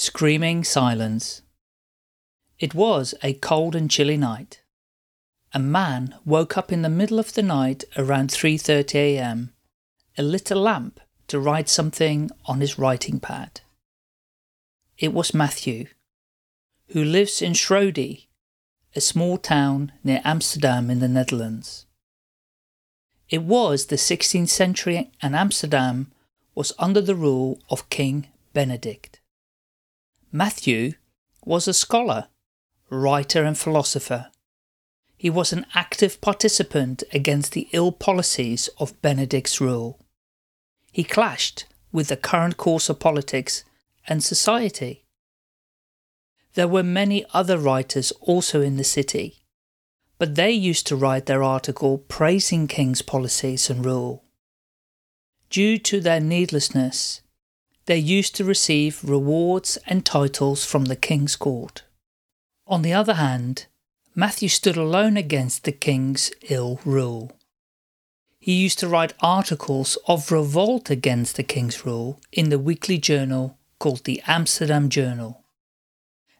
Screaming silence. It was a cold and chilly night. A man woke up in the middle of the night around 3:30 a.m. and lit a lamp to write something on his writing pad. It was Matthew, who lives in Schrode, a small town near Amsterdam in the Netherlands. It was the 16th century and Amsterdam was under the rule of King Benedict. Matthew was a scholar, writer, and philosopher. He was an active participant against the ill policies of Benedict's rule. He clashed with the current course of politics and society. There were many other writers also in the city, but they used to write their article praising King's policies and rule. Due to their needlessness, they used to receive rewards and titles from the king's court. On the other hand, Matthew stood alone against the king's ill rule. He used to write articles of revolt against the king's rule in the weekly journal called the Amsterdam Journal.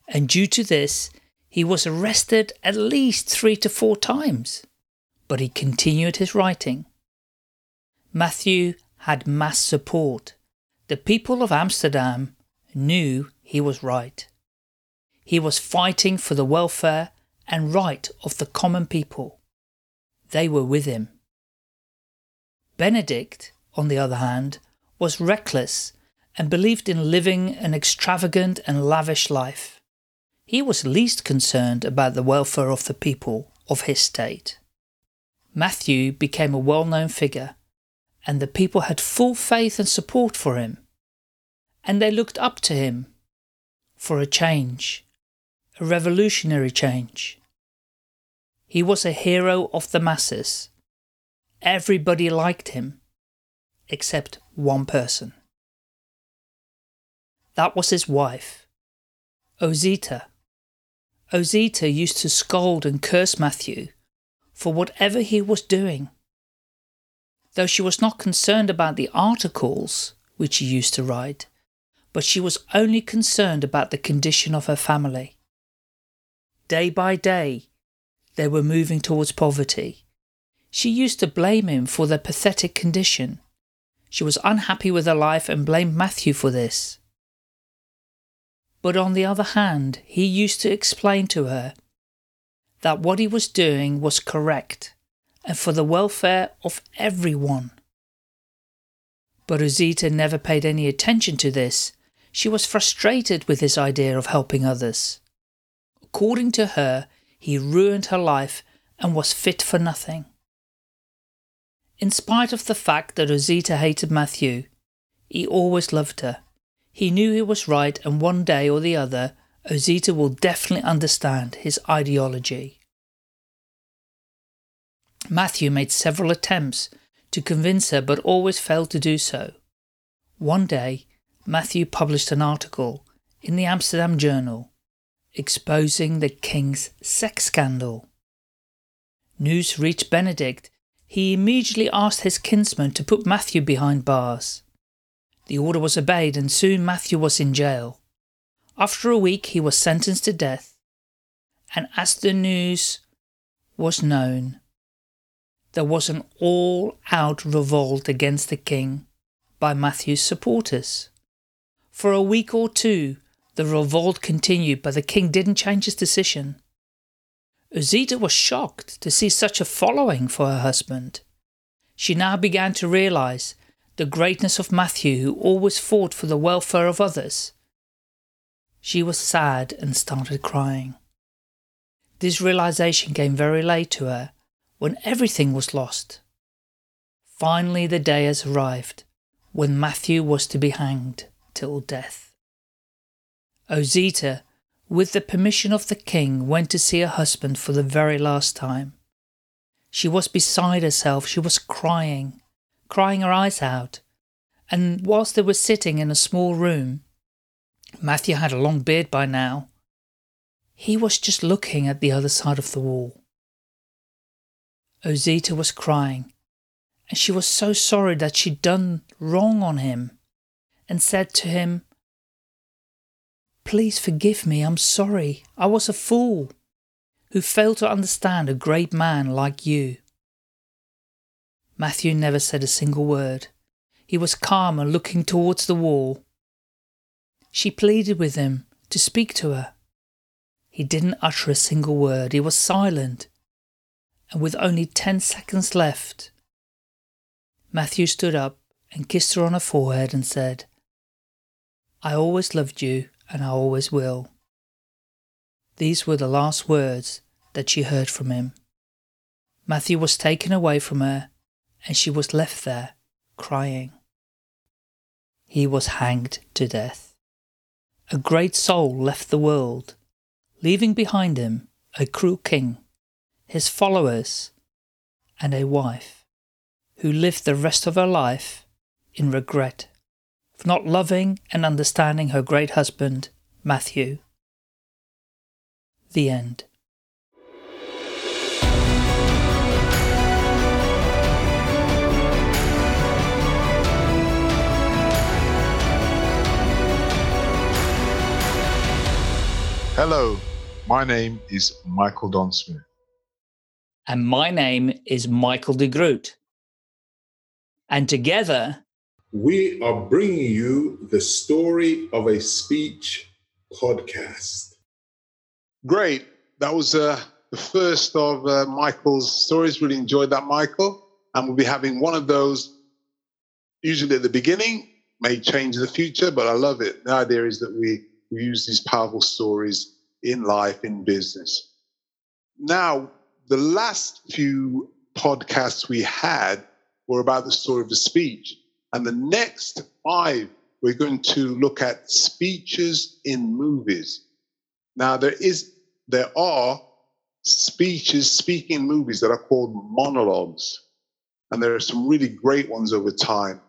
And due to this, he was arrested at least three to four times. But he continued his writing. Matthew had mass support the people of Amsterdam knew he was right. He was fighting for the welfare and right of the common people. They were with him. Benedict, on the other hand, was reckless and believed in living an extravagant and lavish life. He was least concerned about the welfare of the people of his state. Matthew became a well known figure and the people had full faith and support for him. And they looked up to him for a change, a revolutionary change. He was a hero of the masses. Everybody liked him, except one person. That was his wife, Ozita. Ozita used to scold and curse Matthew for whatever he was doing though she was not concerned about the articles which he used to write, but she was only concerned about the condition of her family. Day by day, they were moving towards poverty. She used to blame him for their pathetic condition. She was unhappy with her life and blamed Matthew for this. But on the other hand, he used to explain to her that what he was doing was correct and for the welfare of everyone. But Ozita never paid any attention to this. She was frustrated with his idea of helping others. According to her, he ruined her life and was fit for nothing. In spite of the fact that Ozita hated Matthew, he always loved her. He knew he was right, and one day or the other, Ozita will definitely understand his ideology. Matthew made several attempts to convince her but always failed to do so. One day, Matthew published an article in the Amsterdam Journal exposing the king's sex scandal. News reached Benedict. He immediately asked his kinsman to put Matthew behind bars. The order was obeyed, and soon Matthew was in jail. After a week, he was sentenced to death. And as the news was known, there was an all out revolt against the king by Matthew's supporters. For a week or two, the revolt continued, but the king didn't change his decision. Ozita was shocked to see such a following for her husband. She now began to realize the greatness of Matthew, who always fought for the welfare of others. She was sad and started crying. This realization came very late to her, when everything was lost. Finally, the day has arrived when Matthew was to be hanged till death. Ozita, with the permission of the king, went to see her husband for the very last time. She was beside herself, she was crying, crying her eyes out, and whilst they were sitting in a small room, Matthew had a long beard by now. He was just looking at the other side of the wall. Ozita was crying, and she was so sorry that she'd done wrong on him, and said to him, Please forgive me, I'm sorry. I was a fool who failed to understand a great man like you. Matthew never said a single word. He was calm and looking towards the wall. She pleaded with him to speak to her. He didn't utter a single word. He was silent. And with only ten seconds left, Matthew stood up and kissed her on her forehead and said, I always loved you and I always will. These were the last words that she heard from him. Matthew was taken away from her and she was left there crying. He was hanged to death. A great soul left the world, leaving behind him a cruel king, his followers, and a wife who lived the rest of her life in regret for not loving and understanding her great husband, Matthew. The end. Hello, my name is Michael Don Smith. And my name is Michael de Groot. And together, we are bringing you the story of a speech podcast. Great. That was uh, the first of uh, Michael's stories. Really enjoyed that, Michael. And we'll be having one of those usually at the beginning, may change in the future, but I love it. The idea is that we, we use these powerful stories in life, in business. Now, the last few podcasts we had were about the story of the speech. And the next five, we're going to look at speeches in movies. Now, there is, there are speeches, speaking movies that are called monologues. And there are some really great ones over time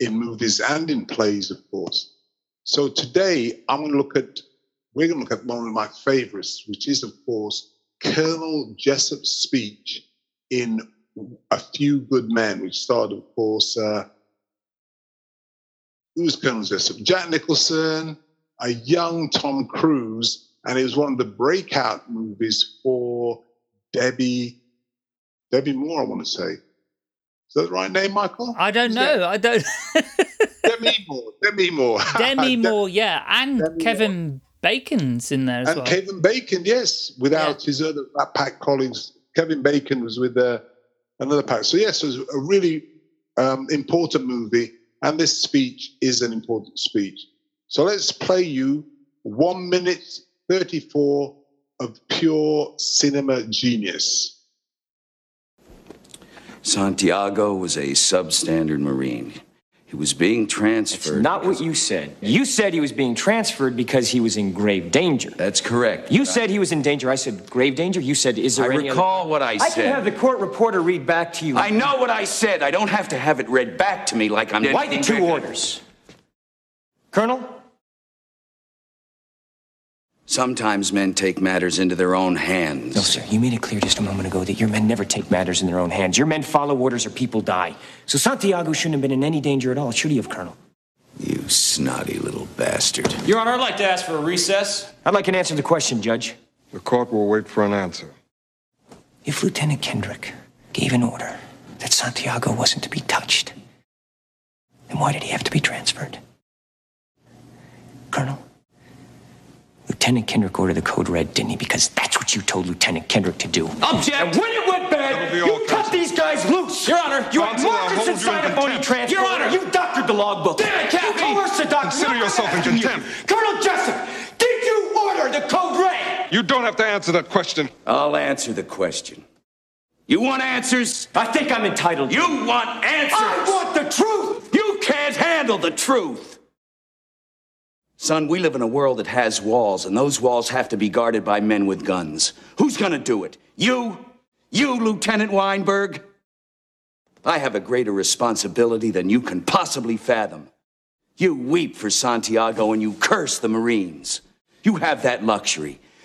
in movies and in plays, of course. So today, I'm going to look at, we're going to look at one of my favorites, which is, of course, Colonel Jessup's speech in A Few Good Men, which starred, of course, uh, who's Colonel Jessup? Jack Nicholson, a young Tom Cruise, and it was one of the breakout movies for Debbie, Debbie Moore, I want to say. Is that the right name, Michael? I don't know. I don't. Demi Moore. Demi Moore. Demi Moore, yeah, and Demi Kevin Moore. Bacon's in there as and well. Kevin Bacon, yes, without yeah. his other pack colleagues. Kevin Bacon was with uh, another pack. So yes, it was a really um, important movie and this speech is an important speech. So let's play you one minute 34 of pure cinema genius. Santiago was a substandard Marine. He was being transferred. That's not what you said. You said he was being transferred because he was in grave danger. That's correct. You said he was in danger. I said grave danger. You said, is there I any recall other... what I, I said. I can have the court reporter read back to you. I know what I said. I don't have to have it read back to me like I'm. Why the two orders? Colonel, Sometimes men take matters into their own hands. No, sir. You made it clear just a moment ago that your men never take matters in their own hands. Your men follow orders or people die. So Santiago shouldn't have been in any danger at all, should he have, Colonel? You snotty little bastard. Your Honor, I'd like to ask for a recess. I'd like an answer to the question, Judge. The court will wait for an answer. If Lieutenant Kendrick gave an order that Santiago wasn't to be touched, then why did he have to be transferred? Lieutenant Kendrick ordered the code red, didn't he? Because that's what you told Lieutenant Kendrick to do. Object! And when it went bad, you cut these guys loose! Your Honor! You had Markinson sign a phony transfer! Your Honor! You doctored the logbook! Damn it, Captain! You coerced the doctor! Consider yourself in contempt! You. Colonel Jessup, did you order the code red? You don't have to answer that question. I'll answer the question. You want answers? I think I'm entitled. You want answers? I want the truth! You can't handle the truth! Son, we live in a world that has walls, and those walls have to be guarded by men with guns. Who's gonna do it? You? You, Lieutenant Weinberg? I have a greater responsibility than you can possibly fathom. You weep for Santiago and you curse the Marines. You have that luxury.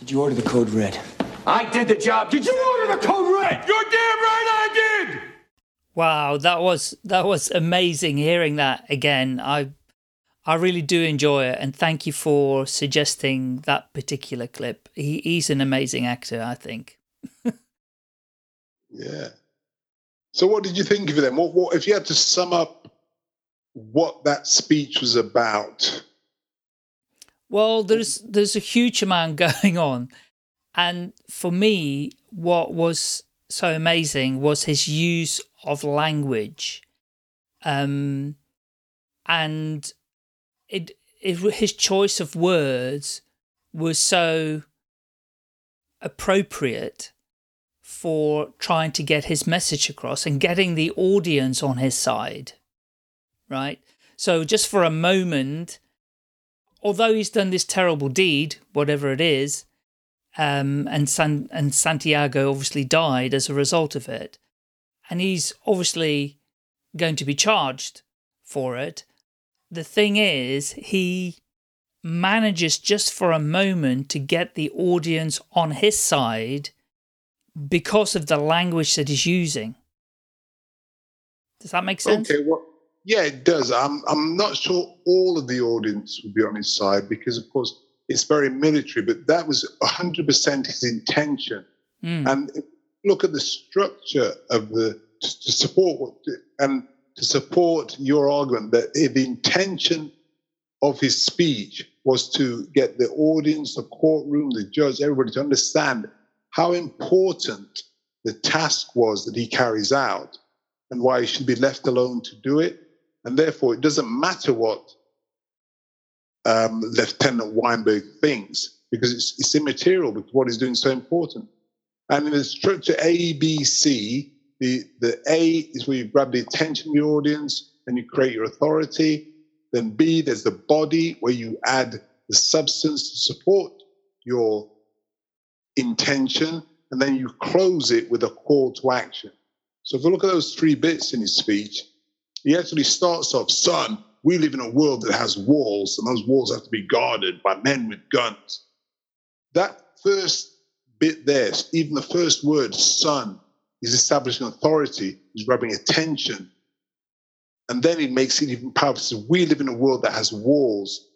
Did you order the code red? I did the job. Did you order the code red? You're damn right I did! Wow, that was that was amazing hearing that again. I I really do enjoy it and thank you for suggesting that particular clip. He, he's an amazing actor, I think. yeah. So what did you think of it then? What, what if you had to sum up what that speech was about? Well, there's there's a huge amount going on. And for me, what was so amazing was his use of language. Um, and it, it, his choice of words was so appropriate for trying to get his message across and getting the audience on his side, right? So just for a moment, although he's done this terrible deed, whatever it is, um, and San and Santiago obviously died as a result of it, and he's obviously going to be charged for it. The thing is, he manages just for a moment to get the audience on his side because of the language that he's using. Does that make sense? Okay, well, yeah, it does. I'm, I'm not sure all of the audience would be on his side because, of course, it's very military, but that was 100% his intention. Mm. And look at the structure of the to support and to support your argument that the intention of his speech was to get the audience, the courtroom, the judge, everybody to understand how important the task was that he carries out and why he should be left alone to do it. And therefore, it doesn't matter what um, Lieutenant Weinberg thinks because it's, it's immaterial because what he's doing is so important. And in the structure A, B, C, the, the A is where you grab the attention of your audience and you create your authority. Then B, there's the body where you add the substance to support your intention. And then you close it with a call to action. So if you look at those three bits in his speech, he actually starts off, son, we live in a world that has walls, and those walls have to be guarded by men with guns. That first bit there, even the first word, son, is establishing authority, is grabbing attention. And then it makes it even powerful. So we live in a world that has walls.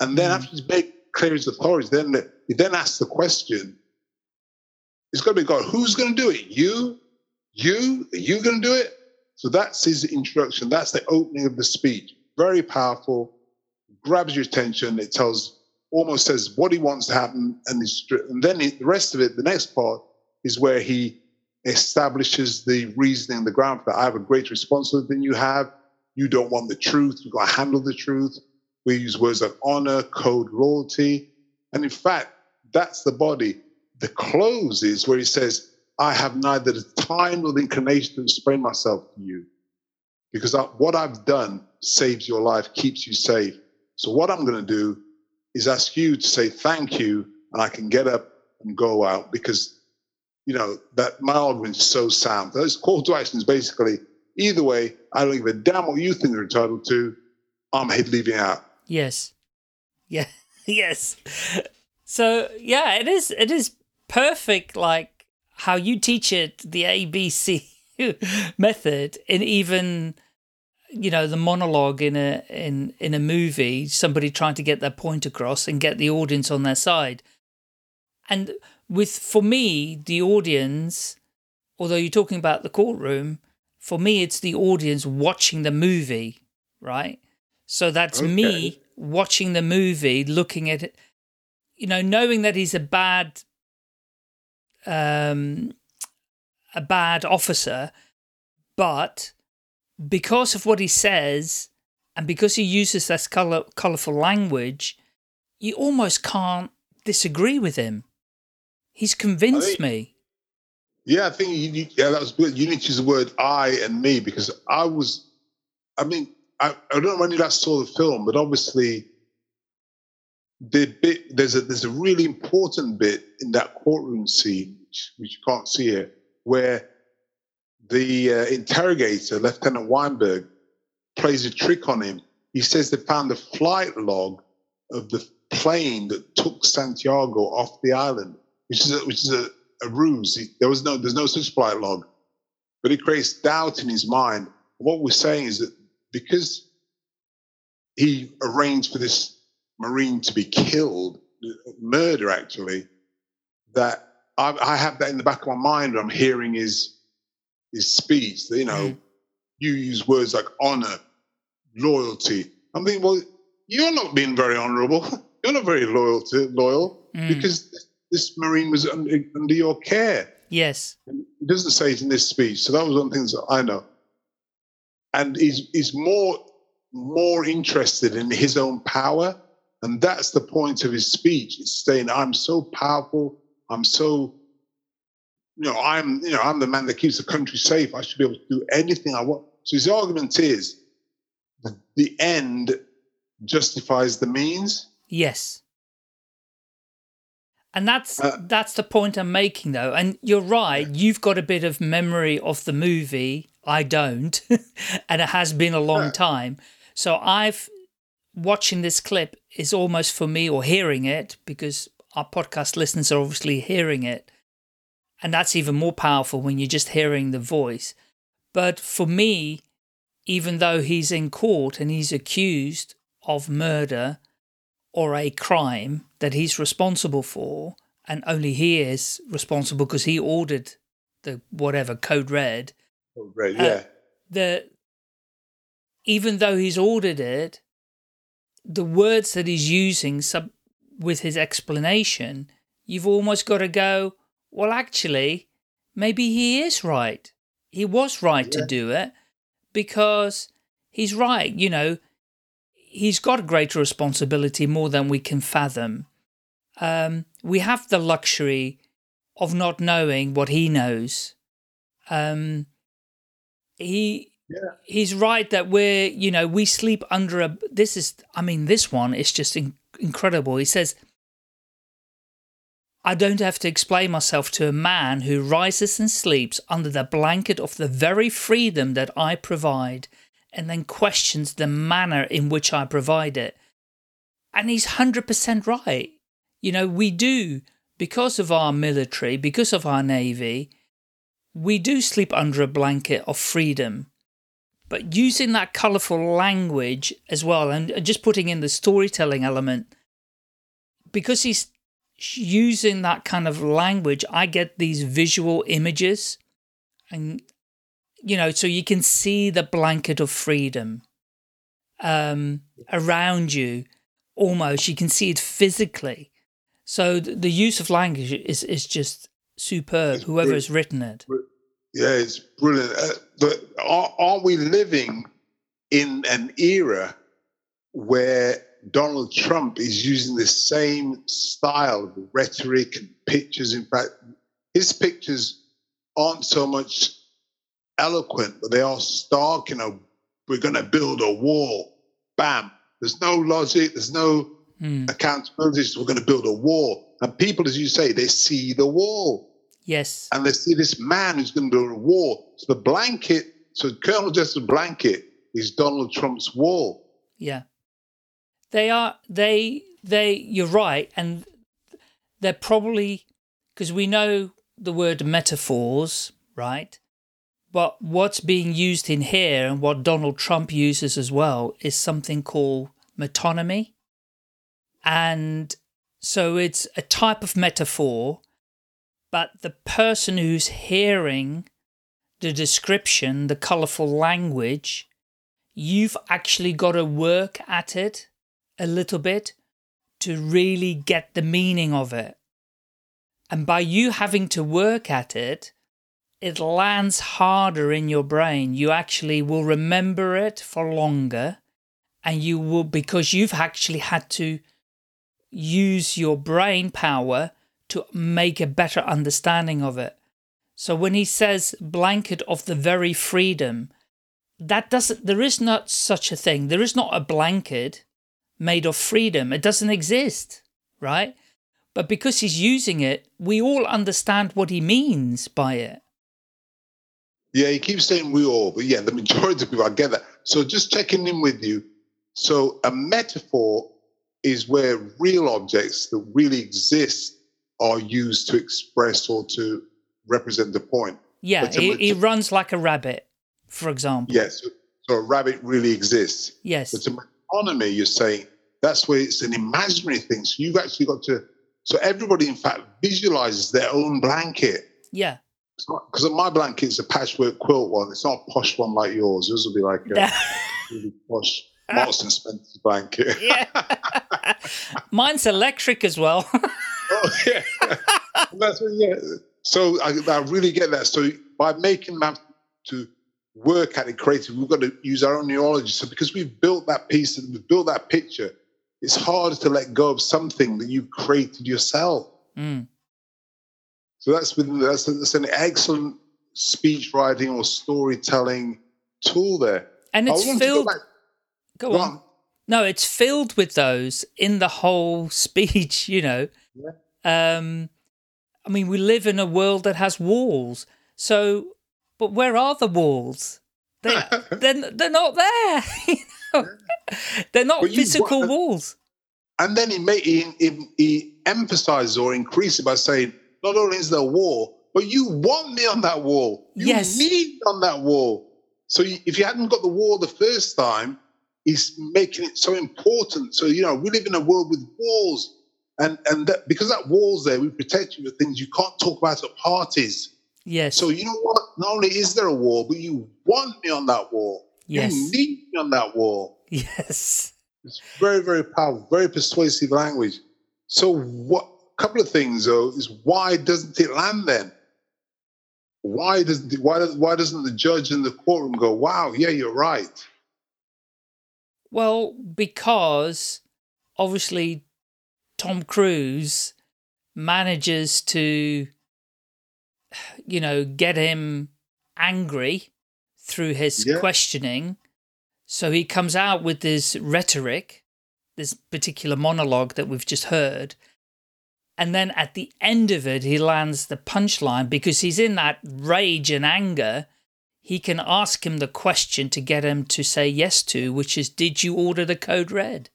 And then mm. after he's made clear his authority, then he then asks the question, it's got to be God, who's going to do it? You? You? Are you going to do it? So that's his introduction. That's the opening of the speech. Very powerful, grabs your attention. It tells, almost says what he wants to happen. And, and then the rest of it, the next part, is where he establishes the reasoning, the ground for that. I have a greater responsibility than you have. You don't want the truth. You've got to handle the truth. We use words like honor, code, loyalty. And in fact, that's the body. The close is where he says, I have neither the time nor the inclination to explain myself to you because I, what I've done saves your life, keeps you safe. So, what I'm going to do is ask you to say thank you, and I can get up and go out because you know, that my argument is so sound. Those call to is basically either way, I don't give a damn what you think you're entitled to, I'm head leaving out. Yes. Yeah. yes. So yeah, it is it is perfect like how you teach it, the ABC method, in even you know, the monologue in a in in a movie, somebody trying to get their point across and get the audience on their side. And with for me the audience although you're talking about the courtroom for me it's the audience watching the movie right so that's okay. me watching the movie looking at it you know knowing that he's a bad um, a bad officer, but because of what he says and because he uses this color, colorful language, you almost can't disagree with him. He's convinced think- me. Yeah, I think you, you, yeah, that was good. You need to use the word I and me because I was, I mean, I, I don't know when you last saw the film, but obviously, the bit there's a there's a really important bit in that courtroom scene which, which you can't see here, where the uh, interrogator, Lieutenant Weinberg, plays a trick on him. He says they found the flight log of the plane that took Santiago off the island, which is a, which is a, a ruse. There was no there's no such flight log, but it creates doubt in his mind. What we're saying is that because he arranged for this marine to be killed, murder actually, that I, I have that in the back of my mind. I'm hearing his his speech. That, you know, Mm. you use words like honor, loyalty. I'm thinking, well, you're not being very honourable. You're not very loyal to loyal Mm. because this marine was under, under your care. Yes. He doesn't say it in this speech, so that was one of the things that I know. And he's he's more more interested in his own power, and that's the point of his speech. It's saying, "I'm so powerful. I'm so, you know, I'm you know I'm the man that keeps the country safe. I should be able to do anything I want." So his argument is, the, the end justifies the means. Yes. And that's Uh, that's the point I'm making though. And you're right, you've got a bit of memory of the movie. I don't. and it has been a long time. So I've watching this clip is almost for me or hearing it because our podcast listeners are obviously hearing it. And that's even more powerful when you're just hearing the voice. But for me, even though he's in court and he's accused of murder, or a crime that he's responsible for, and only he is responsible because he ordered the whatever code red. Right? Uh, Yeah. The even though he's ordered it, the words that he's using sub, with his explanation, you've almost got to go. Well, actually, maybe he is right. He was right to do it because he's right. You know, he's got a greater responsibility more than we can fathom. Um, we have the luxury of not knowing what he knows. Um, he Yeah. he's right that we're you know we sleep under a. This is I mean this one is just in, incredible. He says. I don't have to explain myself to a man who rises and sleeps under the blanket of the very freedom that I provide and then questions the manner in which I provide it. And he's 100% right. You know, we do, because of our military, because of our navy, we do sleep under a blanket of freedom. But using that colourful language as well, and just putting in the storytelling element, because he's using that kind of language, I get these visual images. And you know, so you can see the blanket of freedom um, around you. Almost, you can see it physically. So the use of language is is just superb. Whoever has written it, Yeah, it's brilliant. Uh, but are, are we living in an era where Donald Trump is using the same style of rhetoric and pictures? In fact, his pictures aren't so much eloquent, but they are stark. You know, we're going to build a wall. Bam. There's no logic. There's no Hmm. accountability. We're going to build a wall. And people, as you say, they see the wall yes, and they see this man who's going to build a war. So the blanket, so Colonel Jessup's Blanket is Donald Trump's wall. yeah, they are. They they. You're right, and they're probably because we know the word metaphors, right? But what's being used in here and what Donald Trump uses as well is something called metonymy. And so it's a type of metaphor, but the person who's hearing the description, the colorful language, you've actually got to work at it a little bit to really get the meaning of it. And by you having to work at it, it lands harder in your brain. You actually will remember it for longer. And you will, because you've actually had to use your brain power to make a better understanding of it. So when he says blanket of the very freedom, that doesn't, there is not such a thing. There is not a blanket made of freedom. It doesn't exist, right? But because he's using it, we all understand what he means by it. Yeah, he keeps saying we all, but yeah, the majority of people, I get that. So just checking in with you. So a metaphor is where real objects that really exist are used to express or to represent the point. Yeah, he, he runs like a rabbit, for example. Yes. So a rabbit really exists. Yes. But a metonymy, you're saying that's where it's an imaginary thing. So you've actually got to. So everybody, in fact, visualizes their own blanket. Yeah. Because my blanket is a patchwork quilt one. It's not a posh one like yours. Yours will be like a really posh Marks and Spencer's blanket. yeah. Mine's electric as well. oh, yeah. That's what, yeah. So I, I really get that. So by making have to work at it creatively, we've got to use our own neurology. So because we've built that piece and we've built that picture, it's hard to let go of something that you've created yourself. Mm. So that's within that's, that's an excellent speech writing or storytelling tool there. And it's filled. Go, go on. on. No, it's filled with those in the whole speech, you know. Um, I mean, we live in a world that has walls. So, but where are the walls? They, they're, they're not there. you know? They're not you- physical what- walls. And then he, made, he, he, he emphasizes or increases it by saying, not only is there a wall, but you want me on that wall. You Yes. need me on that wall. So you, if you hadn't got the wall the first time, he's making it so important. So, you know, we live in a world with walls. And, and that, because that wall's there, we protect you with things you can't talk about at parties. Yes. So you know what? Not only is there a wall, but you want me on that wall. Yes. You need me on that wall. yes. It's very, very powerful, very persuasive language. So, what? A couple of things though is why doesn't it land then? Why doesn't why does why doesn't the judge in the courtroom go, "Wow, yeah, you're right"? Well, because obviously Tom Cruise manages to, you know, get him angry through his Yeah. questioning. So he comes out with this rhetoric, this particular monologue that we've just heard. And then at the end of it, he lands the punchline because he's in that rage and anger he can ask him the question to get him to say yes to, which is, Did you order the code red?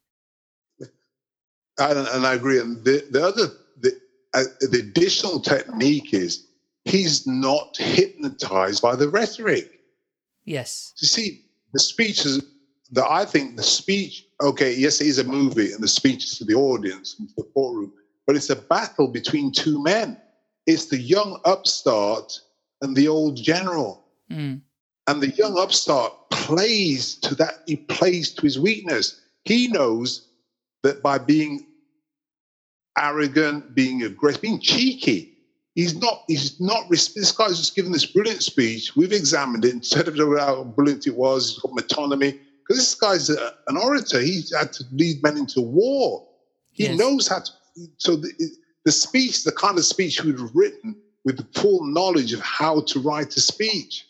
And, and I agree. And the, the other the, uh, the additional technique is he's not hypnotized by the rhetoric. Yes. You see, the speech is that I think the speech, okay, yes, it is a movie and the speech is to the audience and to the courtroom, but it's a battle between two men. It's the young upstart and the old general. Mm. And the young upstart plays to that, he plays to his weakness. He knows that by being arrogant, being aggressive, being cheeky, he's not, he's not, this guy's just given this brilliant speech. We've examined it, instead of how brilliant it was, he's got metonymy. Because this guy's a, an orator, he's had to lead men into war. He Yes. knows how to, so the, the speech, the kind of speech he would have written with the full knowledge of how to write a speech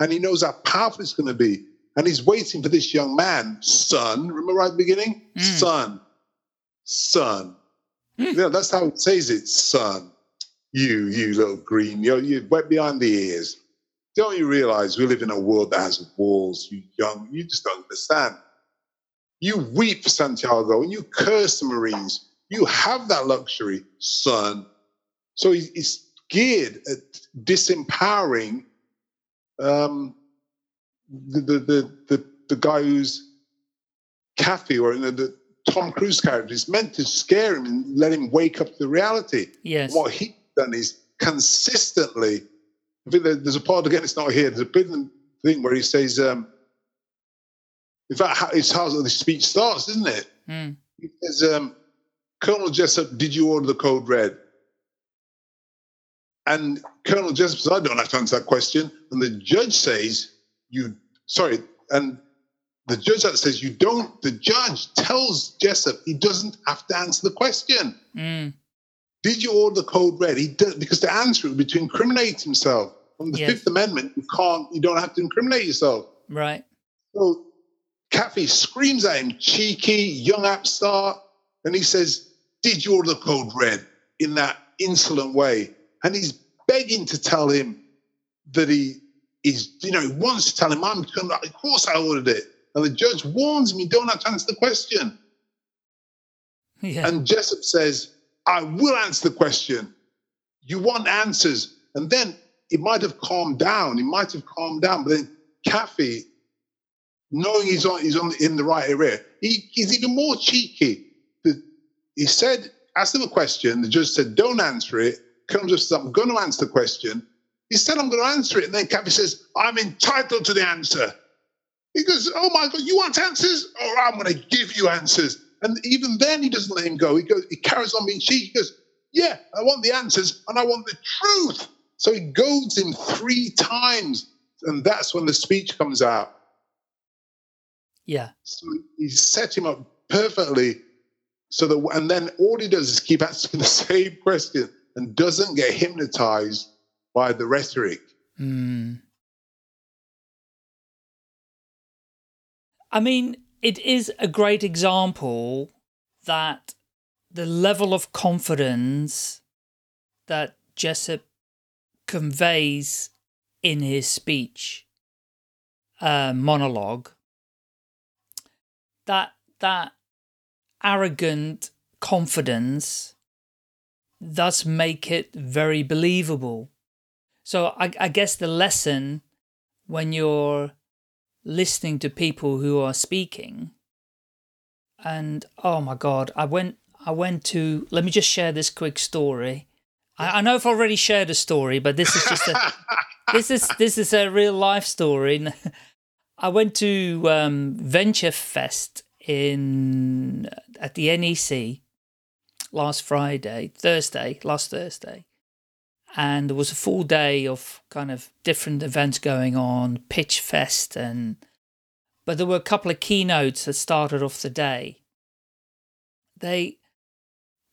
and he knows how powerful it's going to be. And he's waiting for this young man, son. Remember right at the beginning? Mm. Son, son. Yeah, that's how it says it, son. You, you little green, you're, you're wet behind the ears. Don't you realize we live in a world that has walls, you young, you just don't understand. You weep Santiago and you curse the Marines. You have that luxury, son. So he's geared at disempowering um, the, the, the, the, the guy who's Kaffee or the, the Tom Cruise character is meant to scare him and let him wake up to the reality. Yes. What he's done is consistently, I think there's a part again, it's not here, there's a brilliant thing where he says, um, in fact, it's how the speech starts, isn't it? Mm. He says, um, Colonel Jessup, did you order the code red? And Colonel Jessup says, I don't have to answer that question. And the judge says, you, sorry, and the judge that says you don't, the judge tells Jessup he doesn't have to answer the question. Mm. Did you order the code red? He does, because to answer it would be to incriminate himself. From the Yes. Fifth Amendment, you can't, you don't have to incriminate yourself. Right. So Kaffee screams at him, cheeky, young upstart, and he says, Did you order the code red in that insolent way? And he's begging to tell him that he is, you know, he wants to tell him, I'm of course I ordered it. And the judge warns me, don't have to answer the question. Yeah. And Jessup says, I will answer the question. You want answers. And then it might have calmed down. He might have calmed down. But then Kaffee, knowing he's on he's on in the right area, he, he's even more cheeky. He said, asked him a question. The judge said, Don't answer it. Comes up says, I'm going to answer the question. He said, I'm going to answer it. And then Kaffee says, I'm entitled to the answer. He goes, Oh my God, you want answers? All right, I'm going to give you answers. And even then, he doesn't let him go. He goes, he carries on being cheeky. He goes, Yeah, I want the answers and I want the truth. So he goads him three times. And that's when the speech comes out. yeah. So he set him up perfectly. So that, and then all he does is keep asking the same question and doesn't get hypnotized by the rhetoric. Mm. I mean, it is a great example that the level of confidence that Jessup conveys in his speech uh, monologue, that that arrogant confidence does make it very believable. So I, I guess the lesson when you're listening to people who are speaking, and oh my god, I went I went to let me just share this quick story. I, I know I've already shared a story, but this is just a this is this is a real life story. I went to um, Venture Fest in at the NEC last Friday, Thursday, last Thursday, and there was a full day of kind of different events going on, pitch fest, and but there were a couple of keynotes that started off the day. They,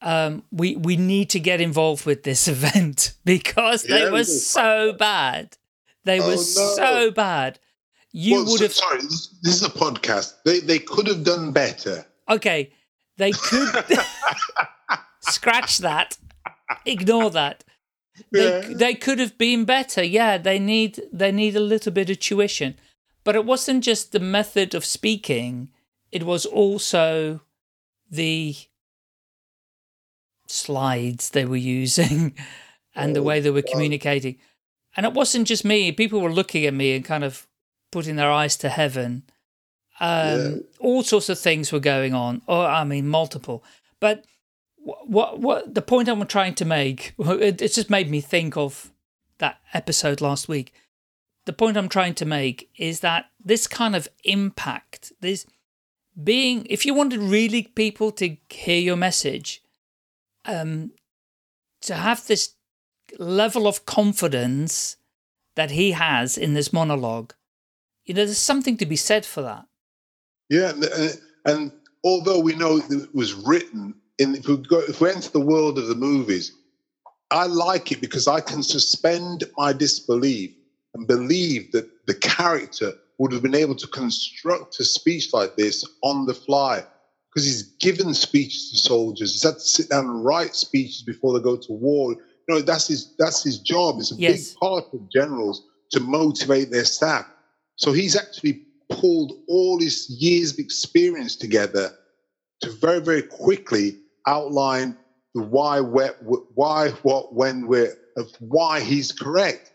um, we we need to get involved with this event because they Yeah, were so bad. They Oh, were no. so bad. You Well, would so- have sorry, this, this is a podcast. They they could have done better. okay. They could scratch that, ignore that. They Yeah. they could have been better. Yeah, they need they need a little bit of tuition, but it wasn't just the method of speaking. It was also the slides they were using and the Oh, way they were communicating. And it wasn't just me. People were looking at me and kind of putting their eyes to heaven. Um, Yeah. All sorts of things were going on. Or I mean, multiple. But what what the point I'm trying to make? It, it just made me think of that episode last week. The point I'm trying to make is that this kind of impact, this being, if you wanted really people to hear your message, um, to have this level of confidence that he has in this monologue, you know, there's something to be said for that. Yeah, and, and, and although we know it was written in, if we go, if we enter the world of the movies, I like it because I can suspend my disbelief and believe that the character would have been able to construct a speech like this on the fly because he's given speeches to soldiers. He's had to sit down and write speeches before they go to war. You know, that's his that's his job. It's a Yes. big part of generals to motivate their staff. So he's actually pulled all his years of experience together to very, very quickly outline the why, where, why, what, when, where, of why he's correct.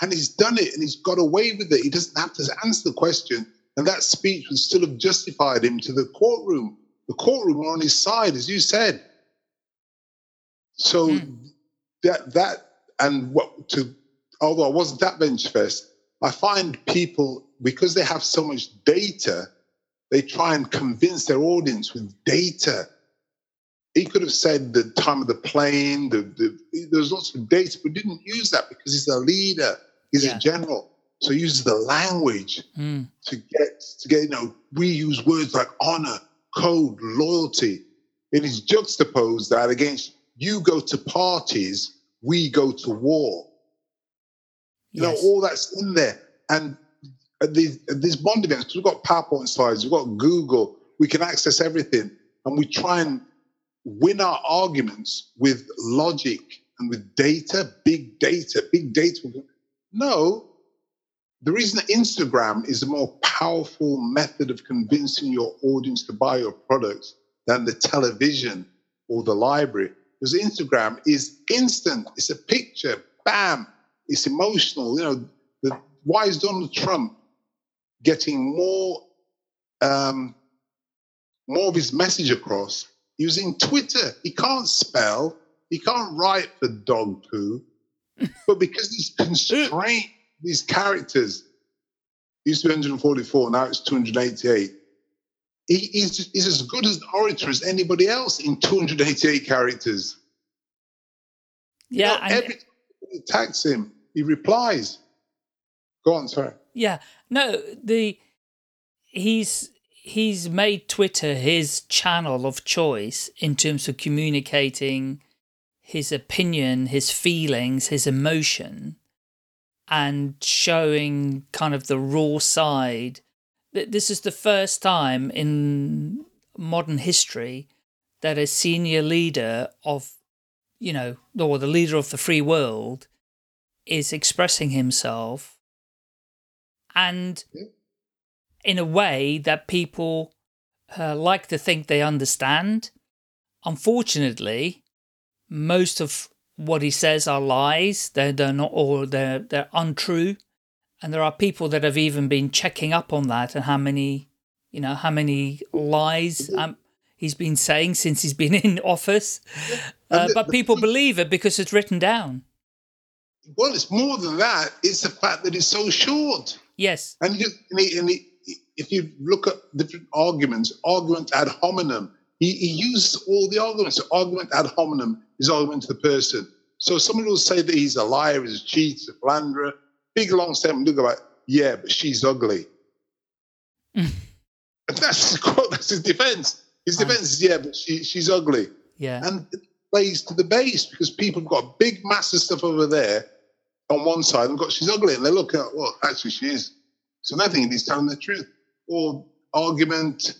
And he's done it and he's got away with it. He doesn't have to answer the question. And that speech would still have justified him to the courtroom. The courtroom were on his side, as you said. So Hmm. that that and what to although I wasn't at Venturefest, I find people because they have so much data, they try and convince their audience with data. He could have said the time of the plane, the, the there's lots of dates, but didn't use that because he's a leader, he's Yeah. a general. So he uses the language Mm. to get to get, you know, we use words like honor, code, loyalty. It is juxtaposed that against you go to parties, we go to war. You Yes. know, all that's in there. And at these, at these bond events, we've got PowerPoint slides, we've got Google, we can access everything. And we try and win our arguments with logic and with data, big data, big data. No, the reason Instagram is a more powerful method of convincing your audience to buy your products than the television or the library, because Instagram is instant. It's a picture, bam, it's emotional. You know, the, why is Donald Trump getting more um, more of his message across using Twitter? He can't spell, he can't write for dog poo, but because he's constrained these characters used to be 144, now it's 288. He, he's, he's as good as an orator as anybody else in 288 characters. Yeah, know, every time he attacks him, he replies. Go on, sorry. Yeah, no, the he's he's made Twitter his channel of choice in terms of communicating his opinion, his feelings, his emotion, and showing kind of the raw side. Th- This is the first time in modern history that a senior leader of, you know, or the leader of the free world is expressing himself and in a way that people uh, like to think they understand. Unfortunately, most of what he says are lies. They're, they're not, all, they're they're untrue, and there are people that have even been checking up on that and how many, you know, how many lies um, he's been saying since he's been in office. Uh, the- but the people believe it because it's written down. Well, it's more than that. It's the fact that it's so short. Yes. And, he, and, he, and he, if you look at different arguments, argument ad hominem, he, he uses all the arguments. So argument ad hominem is argument to the person. So somebody will say that he's a liar, he's a cheat, he's a philanderer. Big long statement, look about, yeah, but she's ugly. and that's his quote, that's his defense. His defense is, yeah, but she, she's ugly. Yeah. And it plays to the base because people have got big, massive stuff over there on one side and got she's ugly. And they look at, well, actually, she is. So thinking he's telling the truth. Or argument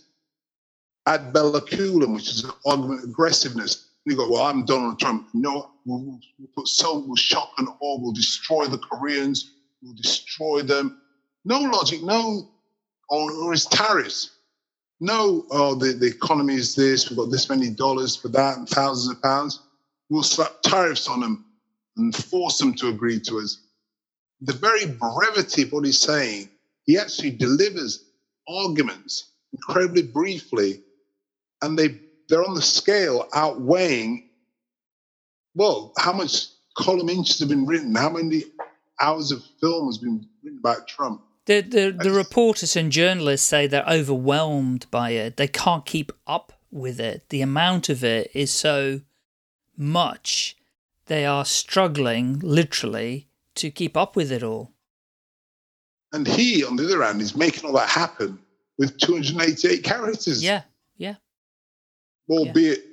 ad bellaculum, which is an argument of aggressiveness. You go, well, I'm Donald Trump. No, we'll, we'll put so, we'll shock and awe, we'll destroy the Koreans, we'll destroy them. No logic, no, or, or it's tariffs. No, oh, the, the economy is this, we've got this many dollars for that and thousands of pounds. We'll slap tariffs on them and force them to agree to us. The very brevity of what he's saying, he actually delivers arguments incredibly briefly, and they, they're on the scale outweighing, well, how much column inches have been written, how many hours of film has been written about Trump. The, the, the reporters and journalists say they're overwhelmed by it. They can't keep up with it. The amount of it is so much. They are struggling, literally, to keep up with it all. And he, on the other hand, is making all that happen with 288 characters. Yeah, yeah. albeit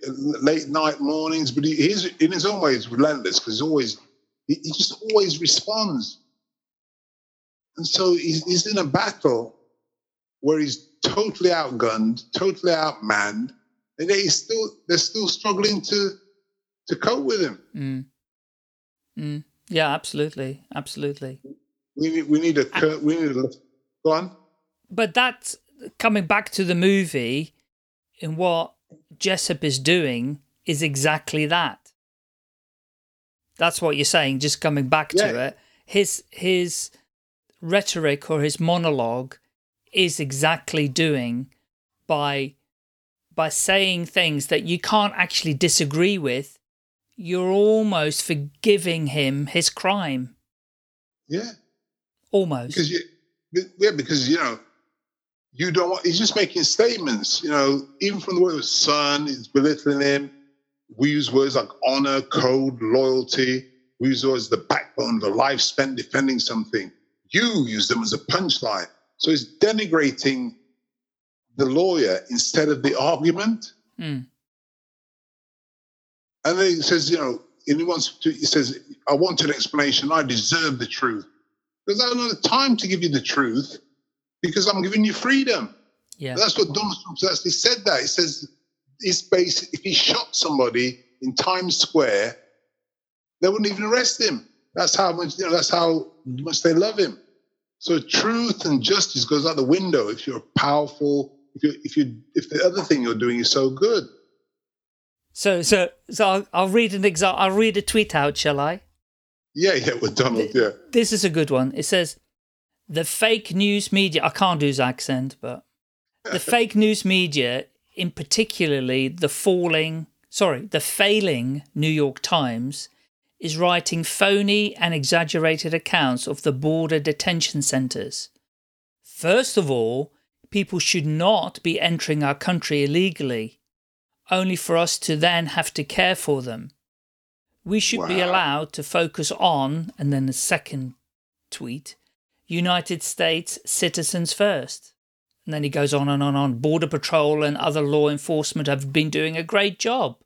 late night mornings, but he, he's in his own way he's relentless because he's always he, he just always responds. And so he's, he's in a battle where he's totally outgunned, totally outmanned, and they still they're still struggling to to cope with him. Mm. Mm. Yeah, absolutely, absolutely. We need we need a cur- we need a go on. But that's coming back to the movie, and what Jessup is doing is exactly that. That's what you're saying. Just coming back to it, his his rhetoric or his monologue is exactly doing by by saying things that you can't actually disagree with. You're almost forgiving him his crime, Yeah, almost. because you yeah because you know you don't want. He's just making statements. You know, even from the word son, he's belittling him. we use words like honor, code, loyalty. We use words the backbone of a life spent defending something. You use them as a punchline. So it's denigrating the lawyer instead of the argument. Mm. And then he says, you know, and he wants to, he says, I want an explanation. I deserve the truth. Because I don't have the time to give you the truth because I'm giving you freedom. Yeah. That's what Donald Trump actually said that. He says his base, if he shot somebody in Times Square, they wouldn't even arrest him. That's how much, you know, that's how mm-hmm. much they love him. So truth and justice goes out the window if you're powerful, if you if you if the other thing you're doing is so good. So so so I'll, I'll read an example. I'll read a tweet out, shall I? Yeah, yeah, with Donald, yeah. This is a good one. It says, "The fake news media." I can't do his accent, but the fake news media, in particularly the falling, sorry, the failing New York Times, is writing phony and exaggerated accounts of the border detention centres. First of all, people should not be entering our country illegally, only for us to then have to care for them. We should be allowed to focus on, and then the second tweet, United States citizens first. And then he goes on and on and on. Border Patrol and other law enforcement have been doing a great job.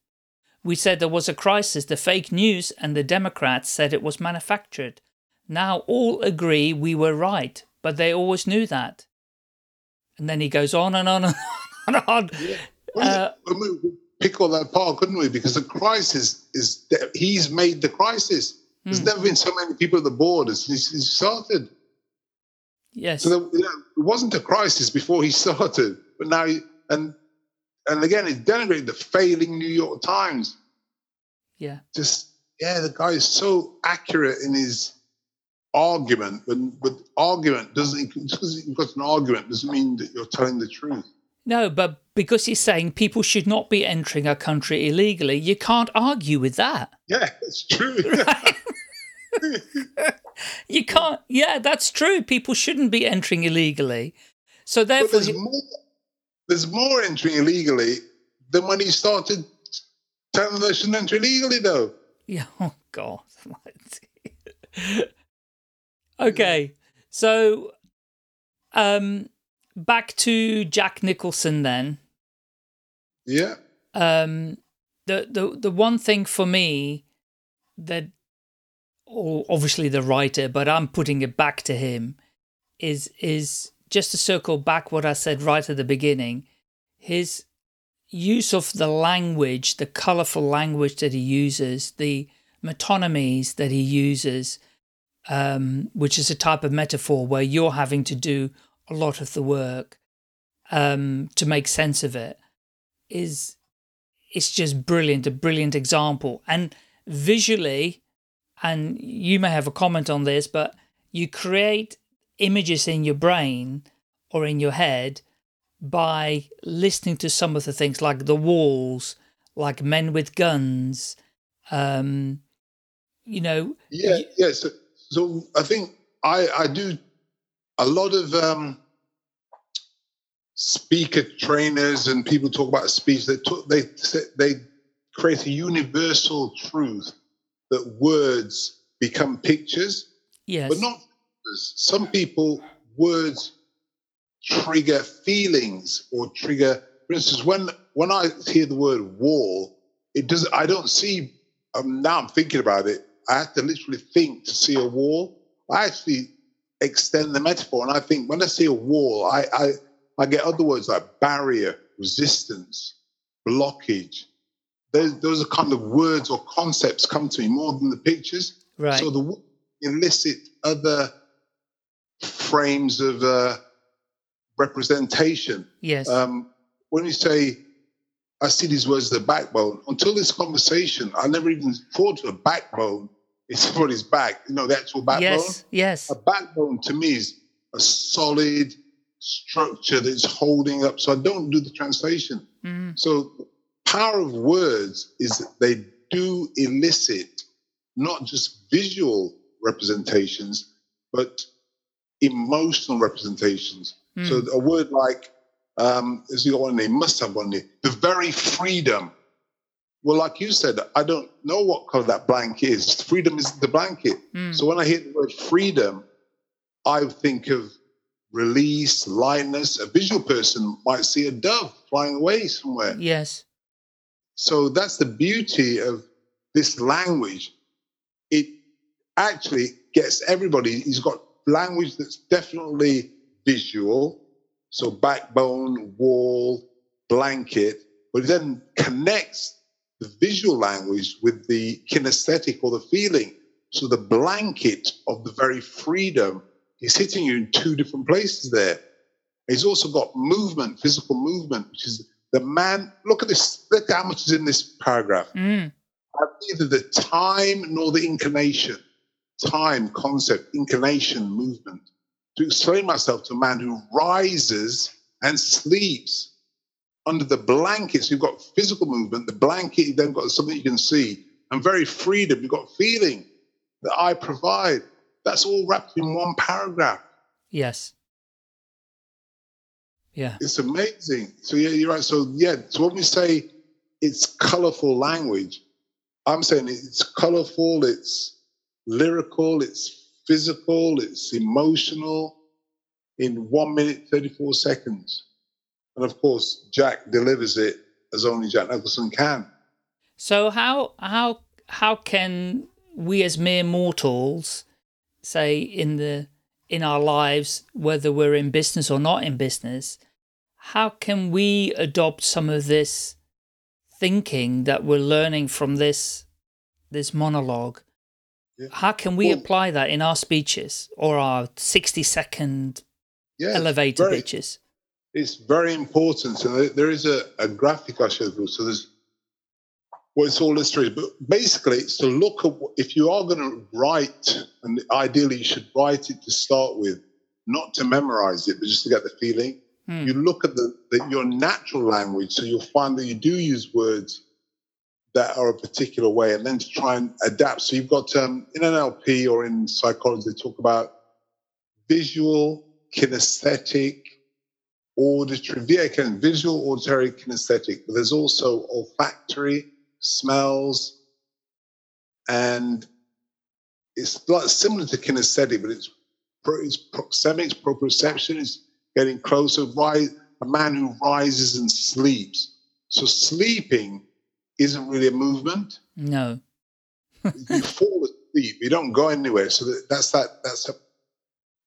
We said there was a crisis. The fake news and the Democrats said it was manufactured. Now all agree we were right, but they always knew that. And then he goes on and on and on and on. Mean, uh, we pick all that apart, couldn't we? Because the crisis is that he's made the crisis. There's Hmm. never been so many people at the board since he started. Yes. So there, you know, it wasn't a crisis before he started, but now he, and and again, it denigrated the failing New York Times. Yeah. Just yeah, the guy is so accurate in his argument, but but argument doesn't because you've got an argument doesn't mean that you're telling the truth. No, but because he's saying people should not be entering our country illegally, you can't argue with that. Yeah, it's true. You can't. Yeah, that's true. People shouldn't be entering illegally. So But therefore, there's more, there's more entering illegally than when he started telling them they shouldn't enter illegally, though. Yeah. Oh God. okay. So, um, back to Jack Nicholson then. Yeah. Um, the the the one thing for me that, or obviously the writer, but I'm putting it back to him, is is just to circle back what I said right at the beginning. His use of the language, the colourful language that he uses, the metonymies that he uses, um, which is a type of metaphor where you're having to do a lot of the work um, to make sense of it, is it's just brilliant, a brilliant example. And visually, and you may have a comment on this, but you create images in your brain or in your head by listening to some of the things like the walls, like men with guns, um, you know, Yeah. Yeah. So, so I think I, I do a lot of um, speaker trainers and people talk about speech. They, talk, they, they create a universal truth that words become pictures. yes, but not some people words trigger feelings or trigger for instance when when i hear the word wall it does i don't see um, now i'm thinking about it i have to literally think to see a wall i actually extend the metaphor and i think when i see a wall i i, I get other words like barrier resistance blockage those, those are kind of words or concepts come to me more than the pictures right, so the elicit other frames of uh, representation. yes, Um, when you say, I see these words, the backbone, until this conversation, I never even thought of a backbone. It's somebody's back, you know, the actual backbone. yes, yes, A backbone to me is a solid structure that's holding up. So I don't do the translation. Mhm. So power of words is that they do elicit not just visual representations, but emotional representations. So a word like, um, got one name? Must have one name. The very freedom Well, like you said, I don't know what color that blank is. Freedom is the blanket. Mm. So when I hear the word freedom, I think of release, lightness. A visual person might see a dove flying away somewhere. Yes. So that's the beauty of this language. It actually gets everybody. He's got language that's definitely visual. So backbone, wall, blanket, but it then connects the visual language with the kinesthetic or the feeling. So the blanket of the very freedom is hitting you in two different places there. He's also got movement, physical movement, which is the man. Look at this. Look how much is in this paragraph. Mm. I have neither the time nor the inclination. Time, concept, inclination, movement. To explain myself to a man who rises and sleeps under the blankets. You've got physical movement, the blanket, you've then got something you can see, and very freedom. You've got feeling that I provide. That's all wrapped in one paragraph. Yes. Yeah. It's amazing. So yeah, you're right. So yeah, so when we say it's colorful language, I'm saying it's colorful, it's lyrical, it's physical, it's emotional in one minute, 34 seconds. And of course, Jack delivers it as only Jack Nicholson can. So how how how can we as mere mortals, say in the in our lives, whether we're in business or not in business, how can we adopt some of this thinking that we're learning from this this monologue? Yeah. How can we Well- apply that in our speeches or our sixty second Yeah, elevator very- pitches? It's very important. So there- there is a, a graphic I showed you. So there's well, it's all history. but basically it's to look at what- if you are going to write, and ideally you should write it to start with, not to memorize it, but just to get the feeling. Hmm. You look at the, the your natural language, so you'll find that you do use words that are a particular way, and then to try and adapt. So you've got um, in NLP or in psychology, they talk about visual, kinesthetic, auditory, visual, auditory, kinesthetic, but there's also olfactory, smells, and it's like similar to kinesthetic, but it's it's proxemics, proprioception, it's getting closer. Rise, a man who rises and sleeps. So sleeping isn't really a movement. No. you fall asleep. You don't go anywhere. So that, that's that. That's a,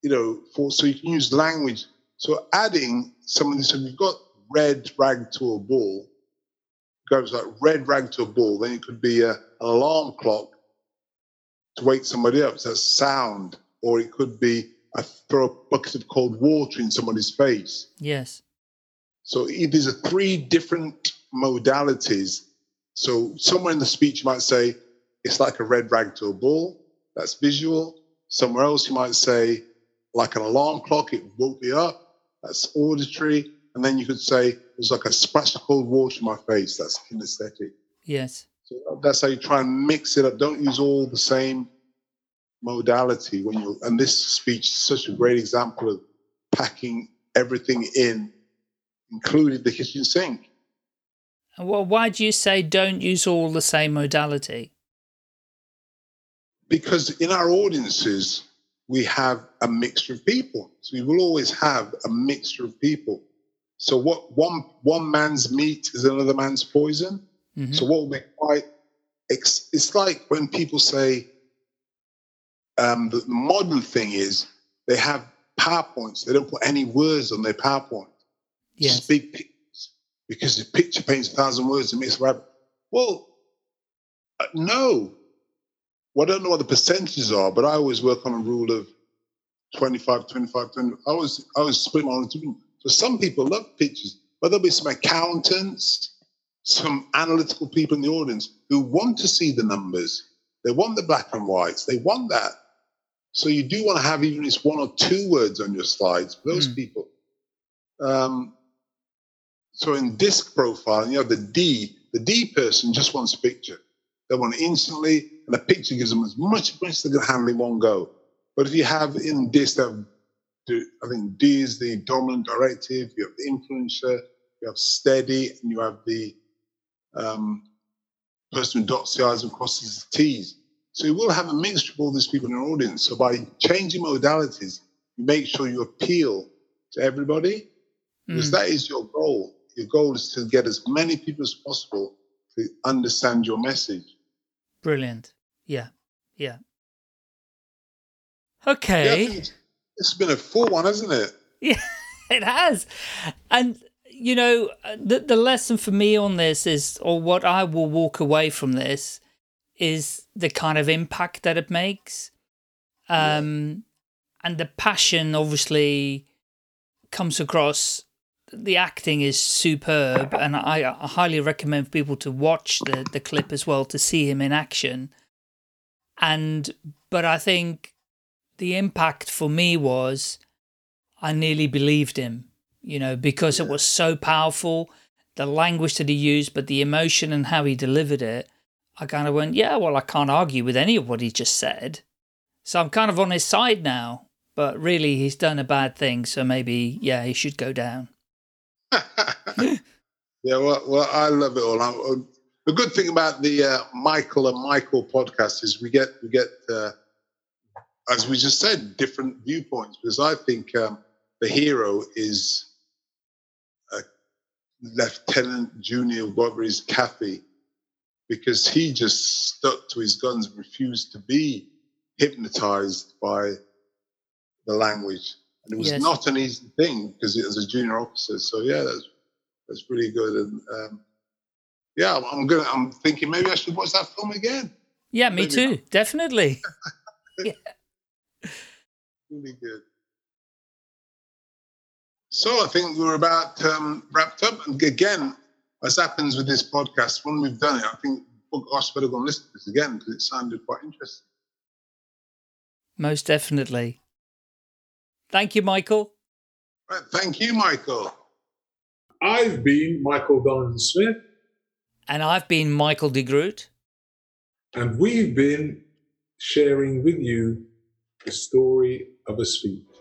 you know, for so you can use language. So adding some of this, so you've got red rag to a ball, goes like red rag to a ball. Then it could be a, an alarm clock to wake somebody up. So that's sound, or it could be I throw a bucket of cold water in somebody's face. Yes. So it is a three different modalities. So somewhere in the speech you might say it's like a red rag to a bull. That's visual. Somewhere else you might say like an alarm clock. It woke me up. That's auditory. And then you could say was like a splash of cold water in my face. That's kinesthetic. Yes. So that's how you try and mix it up. Don't use all the same modality when you. And this speech is such a great example of packing everything in, including the kitchen sink. Well, why do you say don't use all the same modality? Because in our audiences, we have a mixture of people. So we will always have a mixture of people. So what one one man's meat is another man's poison. Mhm. So what will be quite it's, it's like when people say um, the modern thing is they have PowerPoints. They don't put any words on their PowerPoint. Yes. Just big pictures. Because the picture paints a thousand words and makes a rabbit. Well, uh, no. Well, I don't know what the percentages are, but I always work on a rule of 25, 25, 20. I was I was split my own So some people love pictures, but there'll be some accountants, some analytical people in the audience who want to see the numbers. They want the black and whites. They want that. So you do want to have even just one or two words on your slides for those Mm. people. Um, so in DISC profile, you have the D. The D person just wants a picture. They want it instantly, and a picture gives them as much as they can handle in one go. But if you have in DISC, they have, do- I think D is the dominant directive. You have the influencer. You have steady, and you have the um, person who dots the I's and crosses the T's. So you will have a mixture of all these people in your audience. So by changing modalities, you make sure you appeal to everybody because Mm. that is your goal. Your goal is to get as many people as possible to understand your message. Brilliant. Yeah. Yeah. Yeah, Okay. think it's, been a full one, hasn't it? Yeah, it has. And, you know, the, the lesson for me on this is, or what I will walk away from this, is the kind of impact that it makes. Um, And the passion obviously comes across. The acting is superb, and I, I highly recommend people to watch the, the clip as well to see him in action. And, but I think the impact for me was I nearly believed him, you know, because it was so powerful, the language that he used, but the emotion and how he delivered it. I kind of went, yeah, well, I can't argue with any of what he just said. So I'm kind of on his side now, but really he's done a bad thing. So maybe, yeah, he should go down. Yeah, well, well, I love it all. I'm, uh, the good thing about the uh, Michael and Michael podcast is we get we get, uh, as we just said, different viewpoints. Because I think um, the hero is uh, Lieutenant Junior Godfrey's Kaffee, because he just stuck to his guns and refused to be hypnotized by the language. And it was Yes. not an easy thing because it was a junior officer. So yeah, that's that's really good. And um, yeah, I'm, gonna. I'm thinking maybe I should watch that film again. Yeah, me Maybe too. not. Definitely. Really good. So I think we're about um, wrapped up. And again, as happens with this podcast, when we've done it, I think oh gosh, better go and listen to this again because it sounded quite interesting. Most definitely. Thank you, Michael. Right, thank you, Michael. I've been Michael Donovan Smith, And I've been Michael de Groot. and we've been sharing with you the story of a speech.